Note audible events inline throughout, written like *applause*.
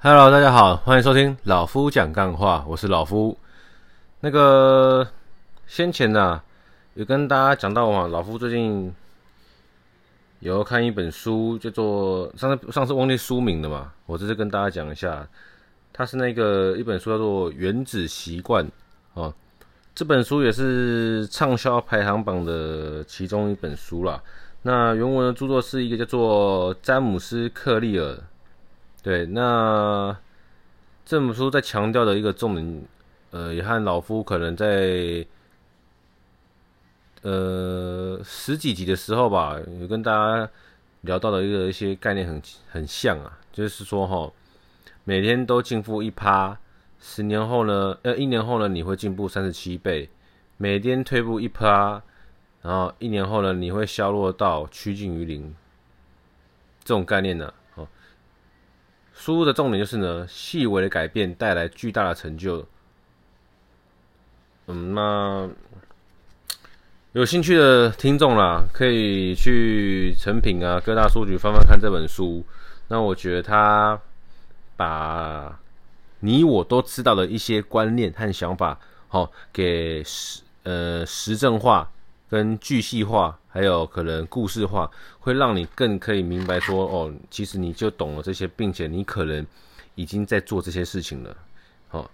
Hello，大家好，欢迎收听老夫讲干话，我是老夫。那个先前呢、有跟大家讲到嘛，老夫最近有看一本书，叫做上次上次忘记书名了嘛，我这次跟大家讲一下，它是那个一本书叫做《原子习惯》哦，这本书也是畅销排行榜的其中一本书啦。那原文的著作是一个叫做詹姆斯·克利尔。对，那这本书在强调的一个重点，呃，也和老夫可能在呃十几集的时候吧，有跟大家聊到的一个一些概念很很像啊，就是说哈，每天都进步一趴，十年后呢，呃，一年后呢，你会进步三十七倍，每天退步一趴，然后一年后呢，你会消落到趋近于零，这种概念呢、书的重点就是呢，细微的改变带来巨大的成就。嗯，那有兴趣的听众啦，可以去诚品啊、各大书局翻翻看这本书。那我觉得他把你我都知道的一些观念和想法，好给实呃实证化。跟具细化，还有可能故事化，会让你更可以明白说，哦，其实你就懂了这些，并且你可能已经在做这些事情了。好，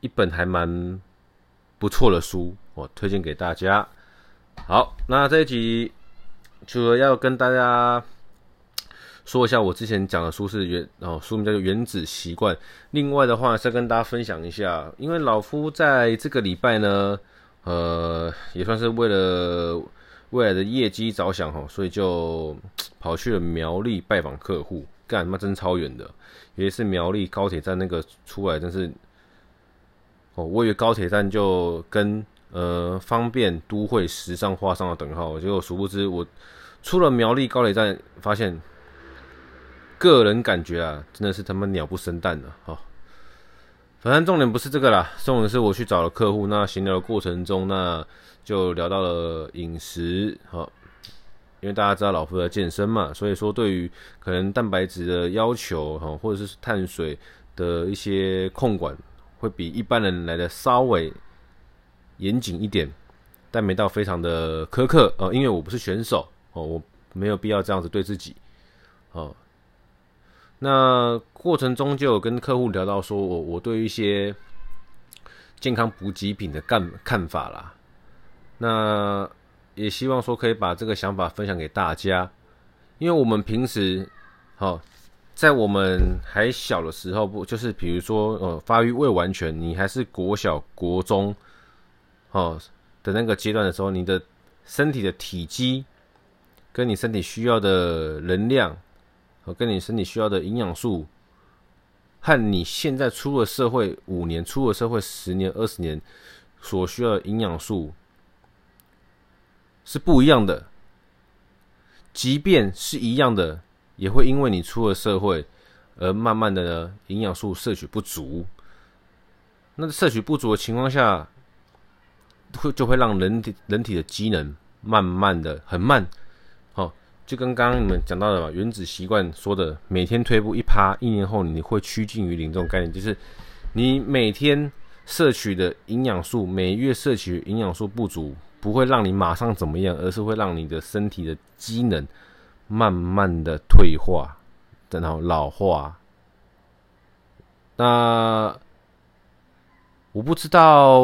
一本还蛮不错的书，我推荐给大家。好，那这一集除了要跟大家说一下我之前讲的书是原哦，书名叫做《原子习惯》。另外的话，再跟大家分享一下，因为老夫在这个礼拜呢。呃，也算是为了未来的业绩着想哈，所以就跑去了苗栗拜访客户，干妈真超远的，也是苗栗高铁站那个出来，真是哦，我以为高铁站就跟呃方便、都会、时尚画上了等号，结果殊不知我出了苗栗高铁站，发现个人感觉啊，真的是他妈鸟不生蛋的哈。反正重点不是这个啦，重点是我去找了客户，那闲聊的过程中，那就聊到了饮食，好，因为大家知道老夫在健身嘛，所以说对于可能蛋白质的要求，哈，或者是碳水的一些控管，会比一般人来的稍微严谨一点，但没到非常的苛刻，哦，因为我不是选手，哦，我没有必要这样子对自己，哦。那过程中就有跟客户聊到说，我我对一些健康补给品的看看法啦。那也希望说可以把这个想法分享给大家，因为我们平时，好，在我们还小的时候，不就是比如说，呃，发育未完全，你还是国小、国中，哦的那个阶段的时候，你的身体的体积跟你身体需要的能量。和跟你身体需要的营养素，和你现在出了社会五年、出了社会十年、二十年所需要的营养素是不一样的。即便是一样的，也会因为你出了社会而慢慢的呢，营养素摄取不足。那摄取不足的情况下，会就会让人体人体的机能慢慢的很慢。就跟刚刚你们讲到的嘛，原子习惯说的，每天退步一趴，一年后你会趋近于零。这种概念就是，你每天摄取的营养素，每月摄取营养素不足，不会让你马上怎么样，而是会让你的身体的机能慢慢的退化，然后老化。那我不知道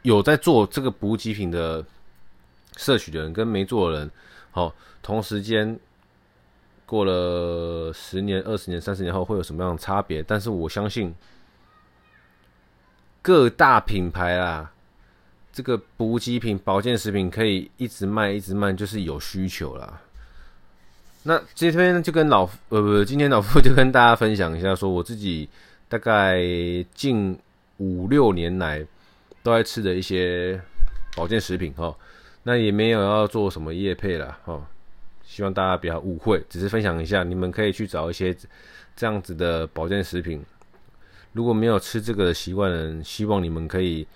有在做这个补给品的。摄取的人跟没做的人，好，同时间过了十年、二十年、三十年后会有什么样的差别？但是我相信各大品牌啊，这个补给品、保健食品可以一直卖、一直卖，就是有需求啦。那今天就跟老呃不，今天老夫就跟大家分享一下，说我自己大概近五六年来都在吃的一些保健食品哈。那也没有要做什么业配啦，哦，希望大家不要误会，只是分享一下，你们可以去找一些这样子的保健食品。如果没有吃这个的习惯的人，希望你们可以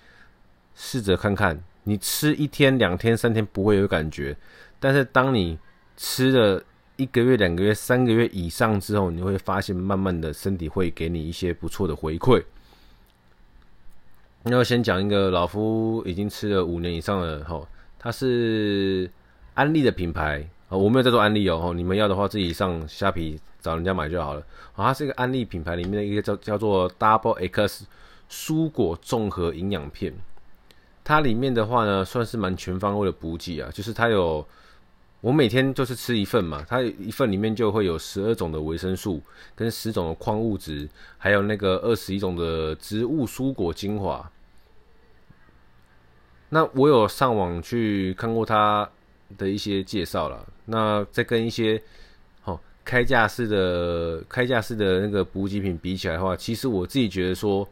试着看看，你吃一天、两天、三天不会有感觉，但是当你吃了一个月、两个月、三个月以上之后，你会发现慢慢的身体会给你一些不错的回馈。那我先讲一个老夫已经吃了五年以上的吼，它是安利的品牌啊，我没有在做安利哦，你们要的话自己上虾皮找人家买就好了。啊，它是一个安利品牌里面的一个叫叫做 Double X 蔬果综合营养片，它里面的话呢算是蛮全方位的补给啊，就是它有。我每天就是吃一份嘛，它一份里面就会有十二种的维生素，跟十种的矿物质，还有那个二十一种的植物蔬果精华。那我有上网去看过它的一些介绍了，那再跟一些哦开架式的开架式的那个补给品比起来的话，其实我自己觉得说，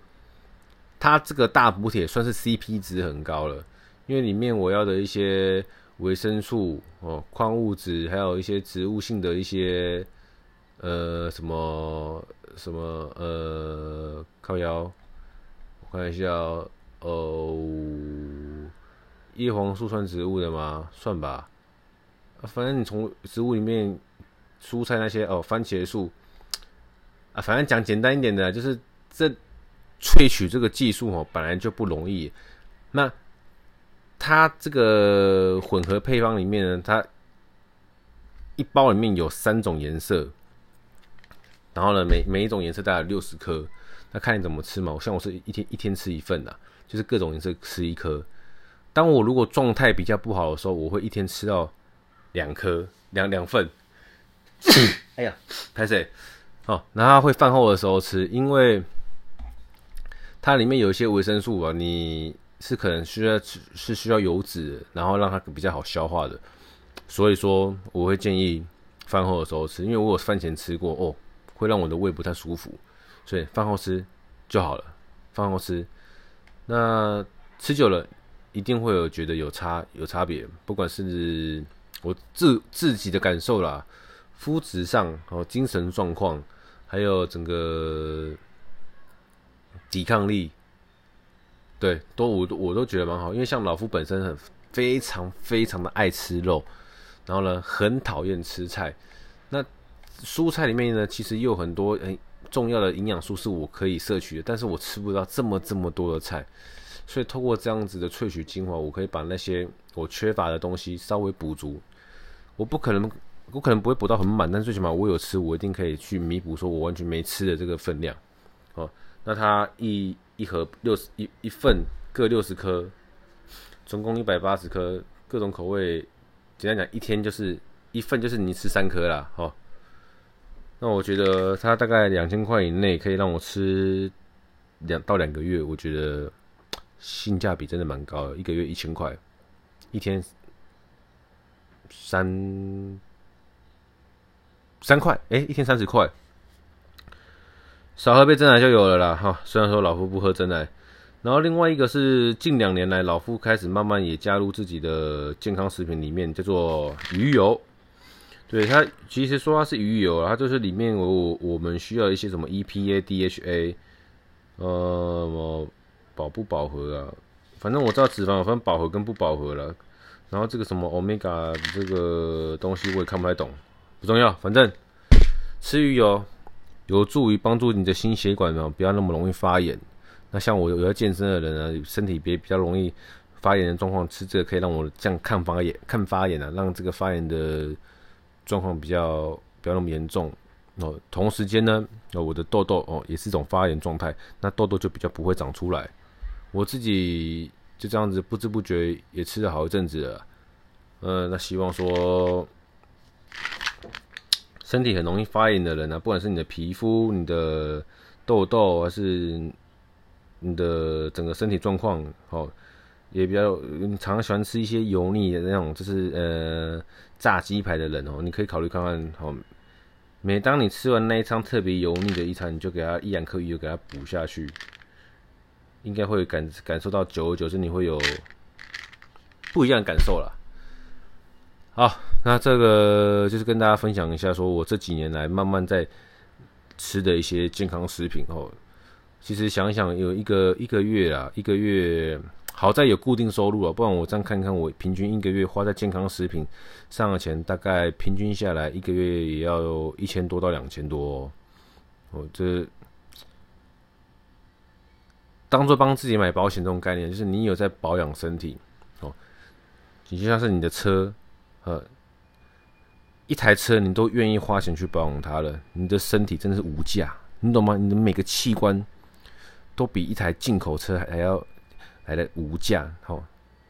它这个大补铁算是 CP 值很高了，因为里面我要的一些。维生素哦，矿物质，还有一些植物性的一些呃什么什么呃靠腰，我看一下哦，叶黄素算植物的吗？算吧，反正你从植物里面蔬菜那些哦，番茄素啊，反正讲简单一点的，就是这萃取这个技术哦，本来就不容易，那。它这个混合配方里面呢，它一包里面有三种颜色，然后呢，每每一种颜色大概六十颗，那看你怎么吃嘛。像我是一天一天吃一份的，就是各种颜色吃一颗。当我如果状态比较不好的时候，我会一天吃到两颗，两两份。*coughs* 哎呀，拍谁？哦，然后会饭后的时候吃，因为它里面有一些维生素啊，你。是可能需要是需要油脂，然后让它比较好消化的，所以说我会建议饭后的时候吃，因为我有饭前吃过哦，会让我的胃不太舒服，所以饭后吃就好了。饭后吃，那吃久了一定会有觉得有差有差别，不管是我自自己的感受啦，肤质上和精神状况，还有整个抵抗力。对，都我我都觉得蛮好，因为像老夫本身很非常非常的爱吃肉，然后呢很讨厌吃菜。那蔬菜里面呢，其实有很多很重要的营养素是我可以摄取的，但是我吃不到这么这么多的菜，所以透过这样子的萃取精华，我可以把那些我缺乏的东西稍微补足。我不可能，我可能不会补到很满，但最起码我有吃，我一定可以去弥补说我完全没吃的这个分量。哦，那它一。一盒六十一一份各六十颗，总共一百八十颗，各种口味。简单讲，一天就是一份，就是你吃三颗啦。好，那我觉得它大概两千块以内可以让我吃两到两个月，我觉得性价比真的蛮高的。一个月一千块，一天三三块，哎，一天三十块。少喝杯珍奶就有了啦，哈。虽然说老夫不喝珍奶，然后另外一个是近两年来老夫开始慢慢也加入自己的健康食品里面，叫做鱼油。对，它其实说它是鱼油，它就是里面我我们需要一些什么 EPA、DHA，呃，饱不饱和啊？反正我知道脂肪有分饱和跟不饱和了。然后这个什么 Omega 这个东西我也看不太懂，不重要，反正吃鱼油。有助于帮助你的心血管呢，不要那么容易发炎。那像我有要健身的人呢，身体别比较容易发炎的状况，吃这个可以让我这样抗发炎、抗发炎啊，让这个发炎的状况比较不要那么严重。哦，同时间呢，哦，我的痘痘哦也是一种发炎状态，那痘痘就比较不会长出来。我自己就这样子不知不觉也吃了好一阵子了。嗯、那希望说。身体很容易发炎的人啊，不管是你的皮肤、你的痘痘，还是你的整个身体状况，哦，也比较你常常喜欢吃一些油腻的那种，就是呃炸鸡排的人哦，你可以考虑看看哦。每当你吃完那一餐特别油腻的一餐，你就给他一两颗鱼油给他补下去，应该会感感受到久而久之你会有不一样的感受了。好。那这个就是跟大家分享一下，说我这几年来慢慢在吃的一些健康食品哦。其实想想，有一个一个月啊，一个月好在有固定收入了，不然我这样看看，我平均一个月花在健康食品上的钱，大概平均下来一个月也要一千多到两千多哦。哦，这当做帮自己买保险这种概念，就是你有在保养身体哦。你就像是你的车，呃，一台车你都愿意花钱去保养它了，你的身体真的是无价，你懂吗？你的每个器官都比一台进口车还要。来的无价，好，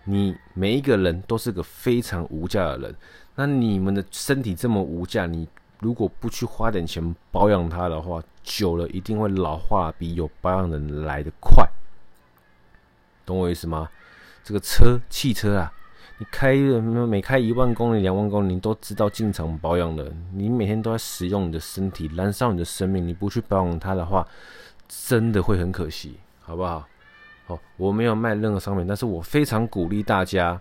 你每一个人都是个非常无价的人。那你们的身体这么无价，你如果不去花点钱保养它的话，久了一定会老化，比有保养的人来得快。懂我意思吗？这个车，汽车啊，你开每开一万公里、两万公里，你都知道进厂保养的。你每天都在使用你的身体，燃烧你的生命，你不去保养它的话，真的会很可惜，好不好？我没有卖任何商品，但是我非常鼓励大家，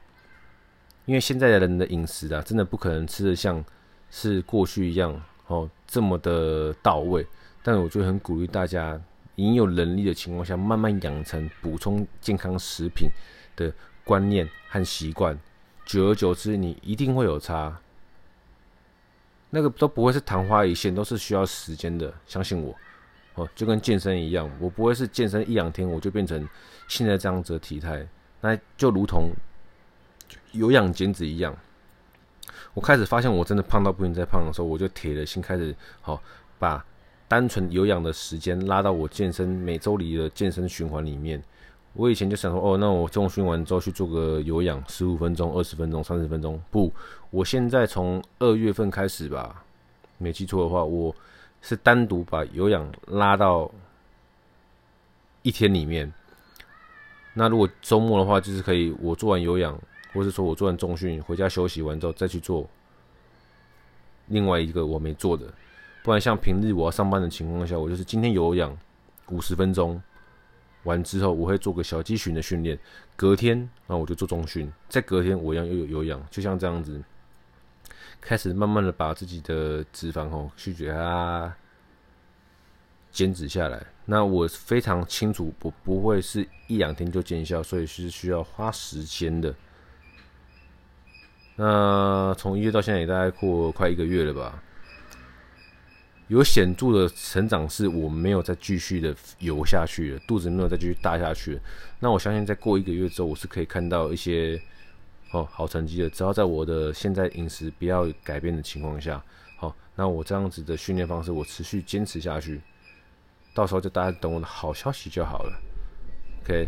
因为现在的人的饮食啊，真的不可能吃得像是过去一样哦这么的到位。但我就很鼓励大家，你有能力的情况下，慢慢养成补充健康食品的观念和习惯，久而久之，你一定会有差。那个都不会是昙花一现，都是需要时间的，相信我。哦，就跟健身一样，我不会是健身一两天我就变成现在这样子的体态，那就如同有氧减脂一样。我开始发现我真的胖到不行再胖的时候，我就铁了心开始好把单纯有氧的时间拉到我健身每周里的健身循环里面。我以前就想说，哦，那我重训完之后去做个有氧，十五分钟、二十分钟、三十分钟。不，我现在从二月份开始吧，没记错的话，我。是单独把有氧拉到一天里面。那如果周末的话，就是可以我做完有氧，或是说我做完重训回家休息完之后再去做另外一个我没做的。不然像平日我要上班的情况下，我就是今天有氧五十分钟完之后，我会做个小肌群的训练。隔天那我就做中训，再隔天我一样又有有氧，就像这样子。开始慢慢的把自己的脂肪哦去给它减脂下来。那我非常清楚，我不会是一两天就见效，所以是需要花时间的。那从一月到现在也大概过快一个月了吧，有显著的成长，是我没有再继续的游下去了，肚子没有再继续大下去了。那我相信再过一个月之后，我是可以看到一些。哦，好成绩的，只要在我的现在饮食不要改变的情况下，好，那我这样子的训练方式，我持续坚持下去，到时候就大家等我的好消息就好了。OK，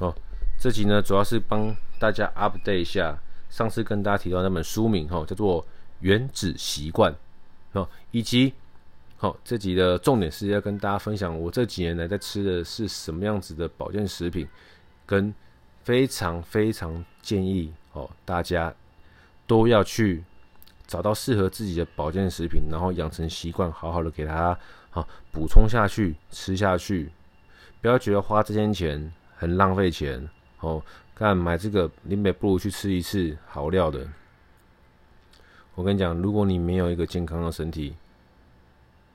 哦，这集呢主要是帮大家 update 一下上次跟大家提到那本书名，哈，叫做《原子习惯》，哦，以及好这集的重点是要跟大家分享我这几年来在吃的是什么样子的保健食品，跟非常非常建议。哦，大家都要去找到适合自己的保健食品，然后养成习惯，好好的给它好补充下去，吃下去。不要觉得花这些钱很浪费钱哦，干买这个，你没不如去吃一次好料的。我跟你讲，如果你没有一个健康的身体，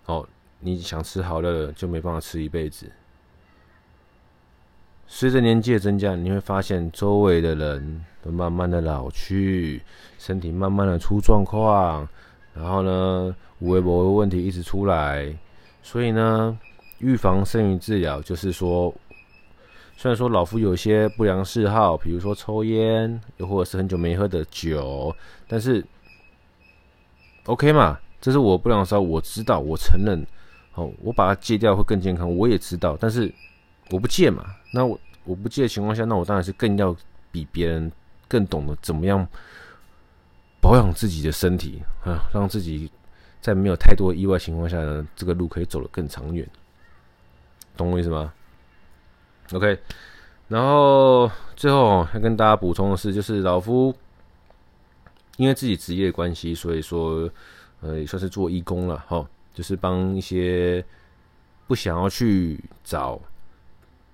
哦，你想吃好料的就没办法吃一辈子。随着年纪的增加，你会发现周围的人都慢慢的老去，身体慢慢的出状况，然后呢，无微博的问题一直出来。所以呢，预防胜于治疗，就是说，虽然说老夫有些不良嗜好，比如说抽烟，又或者是很久没喝的酒，但是，OK 嘛，这是我不良嗜好，我知道，我承认，哦，我把它戒掉会更健康，我也知道，但是。我不戒嘛，那我我不戒的情况下，那我当然是更要比别人更懂得怎么样保养自己的身体啊，让自己在没有太多意外情况下呢，这个路可以走得更长远，懂我意思吗？OK，然后最后要跟大家补充的是，就是老夫因为自己职业关系，所以说呃也算是做义工了哈，就是帮一些不想要去找。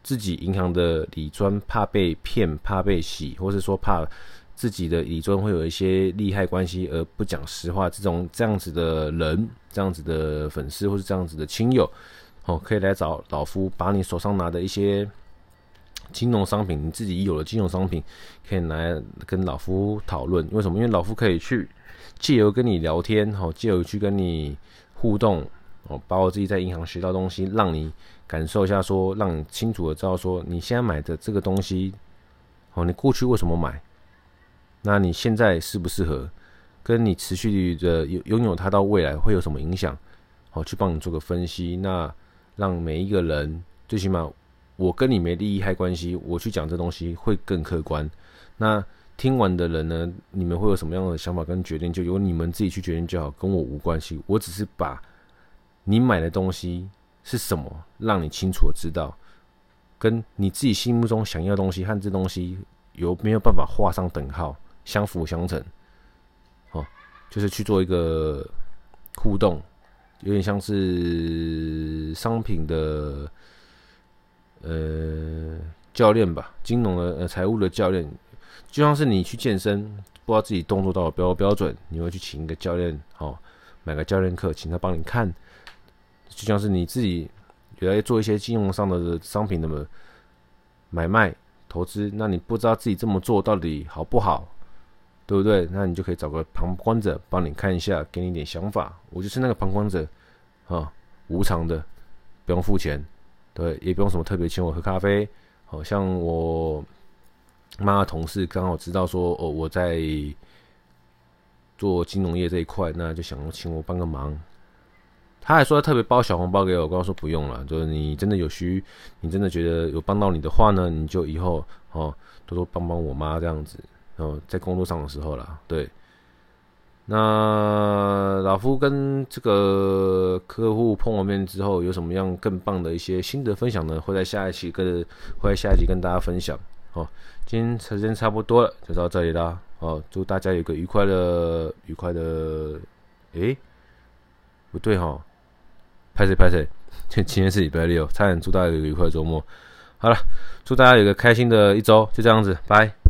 自己银行的理专怕被骗、怕被洗，或是说怕自己的理专会有一些利害关系而不讲实话，这种这样子的人、这样子的粉丝或是这样子的亲友，哦，可以来找老夫，把你手上拿的一些金融商品，你自己有的金融商品，可以来跟老夫讨论。为什么？因为老夫可以去借由跟你聊天，好，借由去跟你互动，哦，把我自己在银行学到东西，让你感受一下，说，让你清楚的知道说，你现在买的这个东西，哦，你过去为什么买？那你现在适不适合？跟你持续的拥拥有它到未来会有什么影响？好，去帮你做个分析。那让每一个人，最起码我跟你没利益害关系，我去讲这东西会更客观。那听完的人呢，你们会有什么样的想法跟决定，就由你们自己去决定就好，跟我无关系。我只是把你买的东西是什么，让你清楚的知道，跟你自己心目中想要的东西和这东西有没有办法画上等号，相辅相成。哦就是去做一个互动，有点像是商品的呃教练吧，金融的呃财务的教练，就像是你去健身，不知道自己动作到底标不标准，你会去请一个教练，哦，买个教练课，请他帮你看，就像是你自己有在做一些金融上的商品的买卖投资，那你不知道自己这么做到底好不好？对不对？那你就可以找个旁观者帮你看一下，给你一点想法。我就是那个旁观者，啊，无偿的，不用付钱，对，也不用什么特别请我喝咖啡。好像我妈的同事刚好知道说，哦，我在做金融业这一块，那就想请我帮个忙。他还说他特别包小红包给我，我跟他说不用了，就是你真的有需，你真的觉得有帮到你的话呢，你就以后哦多多帮帮我妈这样子。哦，在工作上的时候啦，对。那老夫跟这个客户碰完面之后，有什么样更棒的一些心得分享呢？会在下一期跟会在下一期跟大家分享。好，今天时间差不多了，就到这里啦。好，祝大家有个愉快的愉快的，诶、不对哈，拍谁拍谁？今 *laughs* 今天是礼拜六，差点祝大家有个愉快的周末。好了，祝大家有个开心的一周，就这样子，拜。